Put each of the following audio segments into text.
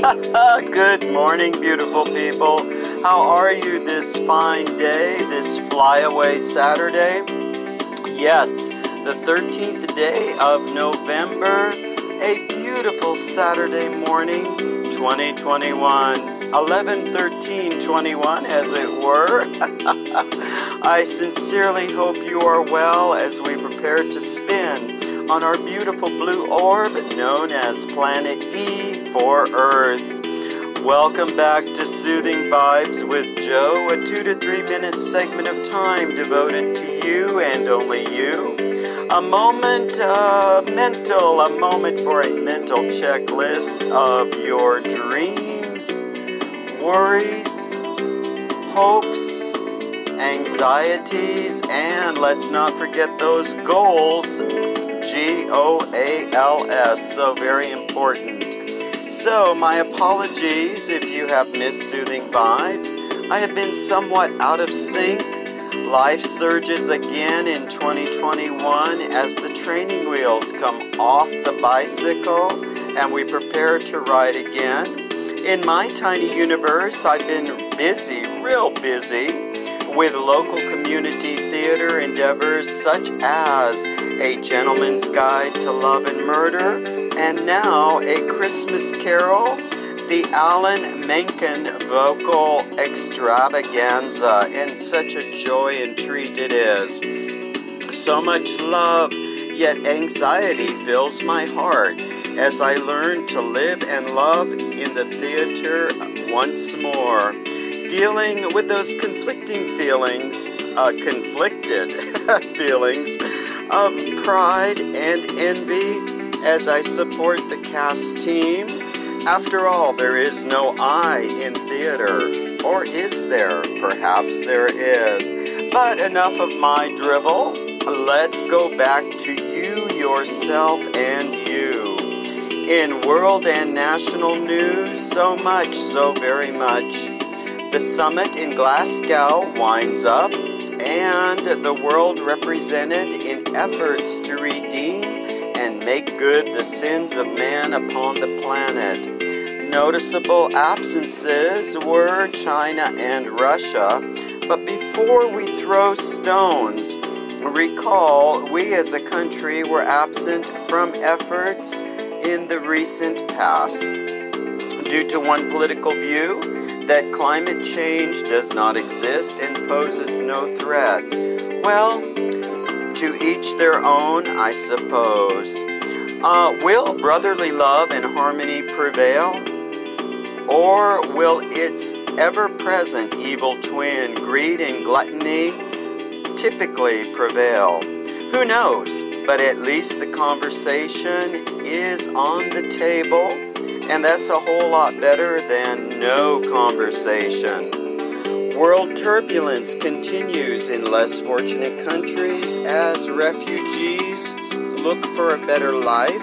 Good morning, beautiful people. How are you this fine day, this flyaway Saturday? Yes, the 13th day of November, a beautiful Saturday morning, 2021, 11 13 21, as it were. I sincerely hope you are well as we prepare to spin on our beautiful blue orb known as Planet E for Earth. Welcome back to Soothing Vibes with Joe, a two to three minute segment of time devoted to you and only you. A moment uh, mental, a moment for a mental checklist of your dreams, worries, hopes, anxieties, and let's not forget those goals G O A L S. So very important. So, my apologies if you have missed soothing vibes. I have been somewhat out of sync. Life surges again in 2021 as the training wheels come off the bicycle and we prepare to ride again. In my tiny universe, I've been busy, real busy, with local community theater endeavors such as A Gentleman's Guide to Love and Murder, and now A Christmas Carol, the Alan Menken vocal extravaganza, and such a joy and treat it is. So much love, yet anxiety fills my heart as I learn to live and love in the theater once more dealing with those conflicting feelings, uh, conflicted feelings of pride and envy as I support the cast team. After all, there is no I in theater. Or is there? Perhaps there is. But enough of my drivel. Let's go back to you, yourself, and you. In world and national news, so much, so very much. The summit in Glasgow winds up, and the world represented in efforts to redeem and make good the sins of man upon the planet. Noticeable absences were China and Russia, but before we throw stones, recall we as a country were absent from efforts in the recent past. Due to one political view, that climate change does not exist and poses no threat. Well, to each their own, I suppose. Uh, will brotherly love and harmony prevail? Or will its ever present evil twin, greed and gluttony, typically prevail? Who knows? But at least the conversation is on the table and that's a whole lot better than no conversation. World turbulence continues in less fortunate countries as refugees look for a better life.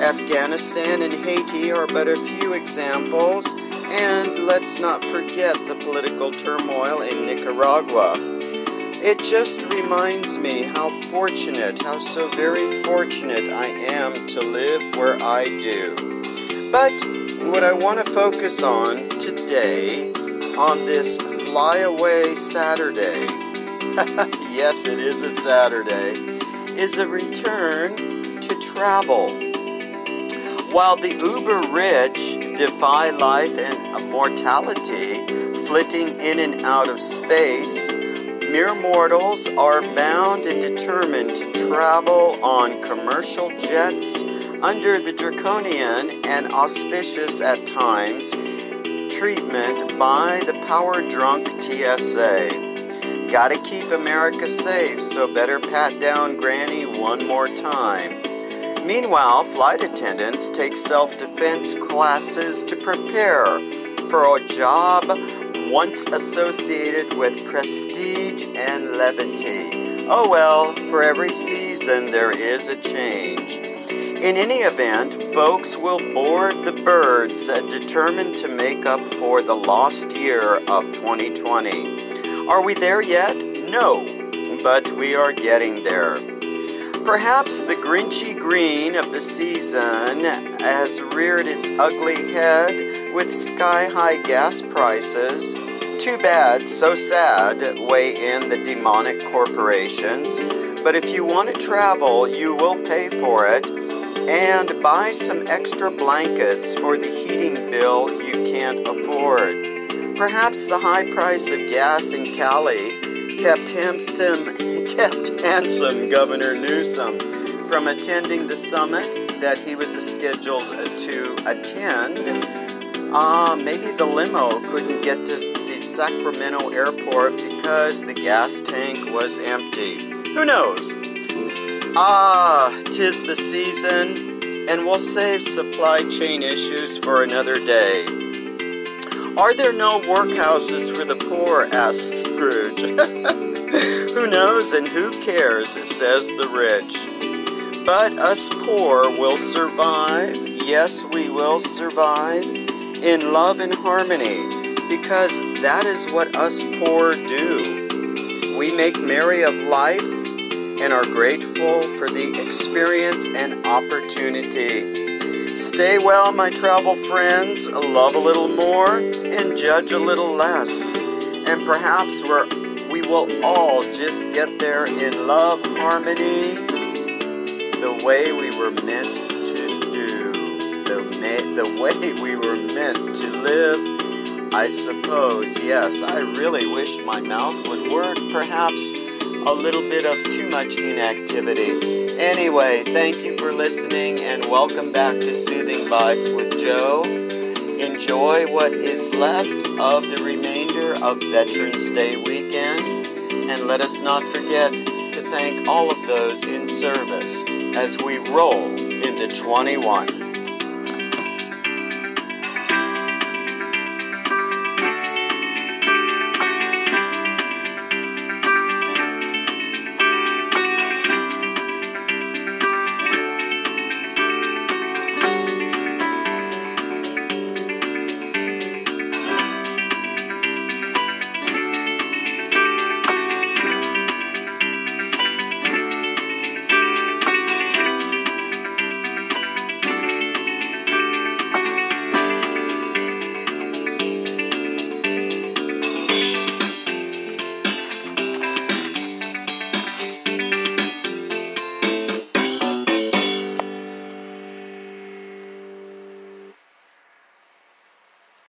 Afghanistan and Haiti are but a few examples, and let's not forget the political turmoil in Nicaragua. It just reminds me how fortunate, how so very fortunate I am to live where I do. But what I want to focus on today, on this flyaway Saturday, yes, it is a Saturday, is a return to travel. While the uber rich defy life and mortality, flitting in and out of space, mere mortals are bound and determined to travel on commercial jets under the draconian and auspicious at times treatment by the power drunk TSA. Gotta keep America safe, so better pat down Granny one more time. Meanwhile, flight attendants take self defense classes to prepare for a job once associated with prestige and levity. Oh well, for every season there is a change. In any event, folks will board the birds uh, determined to make up for the lost year of 2020. Are we there yet? No, but we are getting there. Perhaps the grinchy green of the season has reared its ugly head with sky high gas prices. Too bad, so sad, weigh in the demonic corporations. But if you want to travel, you will pay for it. And buy some extra blankets for the heating bill you can't afford. Perhaps the high price of gas in Cali kept handsome, kept handsome Governor Newsom from attending the summit that he was scheduled to attend. Uh, maybe the limo couldn't get to the Sacramento airport because the gas tank was empty. Who knows? Ah, tis the season, and we'll save supply chain issues for another day. Are there no workhouses for the poor? asks Scrooge. who knows and who cares, says the rich. But us poor will survive. Yes, we will survive in love and harmony because that is what us poor do. We make merry of life and are grateful for the experience and opportunity. Stay well, my travel friends, love a little more and judge a little less. And perhaps we're, we will all just get there in love, harmony, the way we were meant to do, the, the way we were meant to live. I suppose, yes, I really wish my mouth would work. Perhaps a little bit of much inactivity. Anyway, thank you for listening and welcome back to Soothing Vibes with Joe. Enjoy what is left of the remainder of Veterans Day weekend and let us not forget to thank all of those in service as we roll into 21.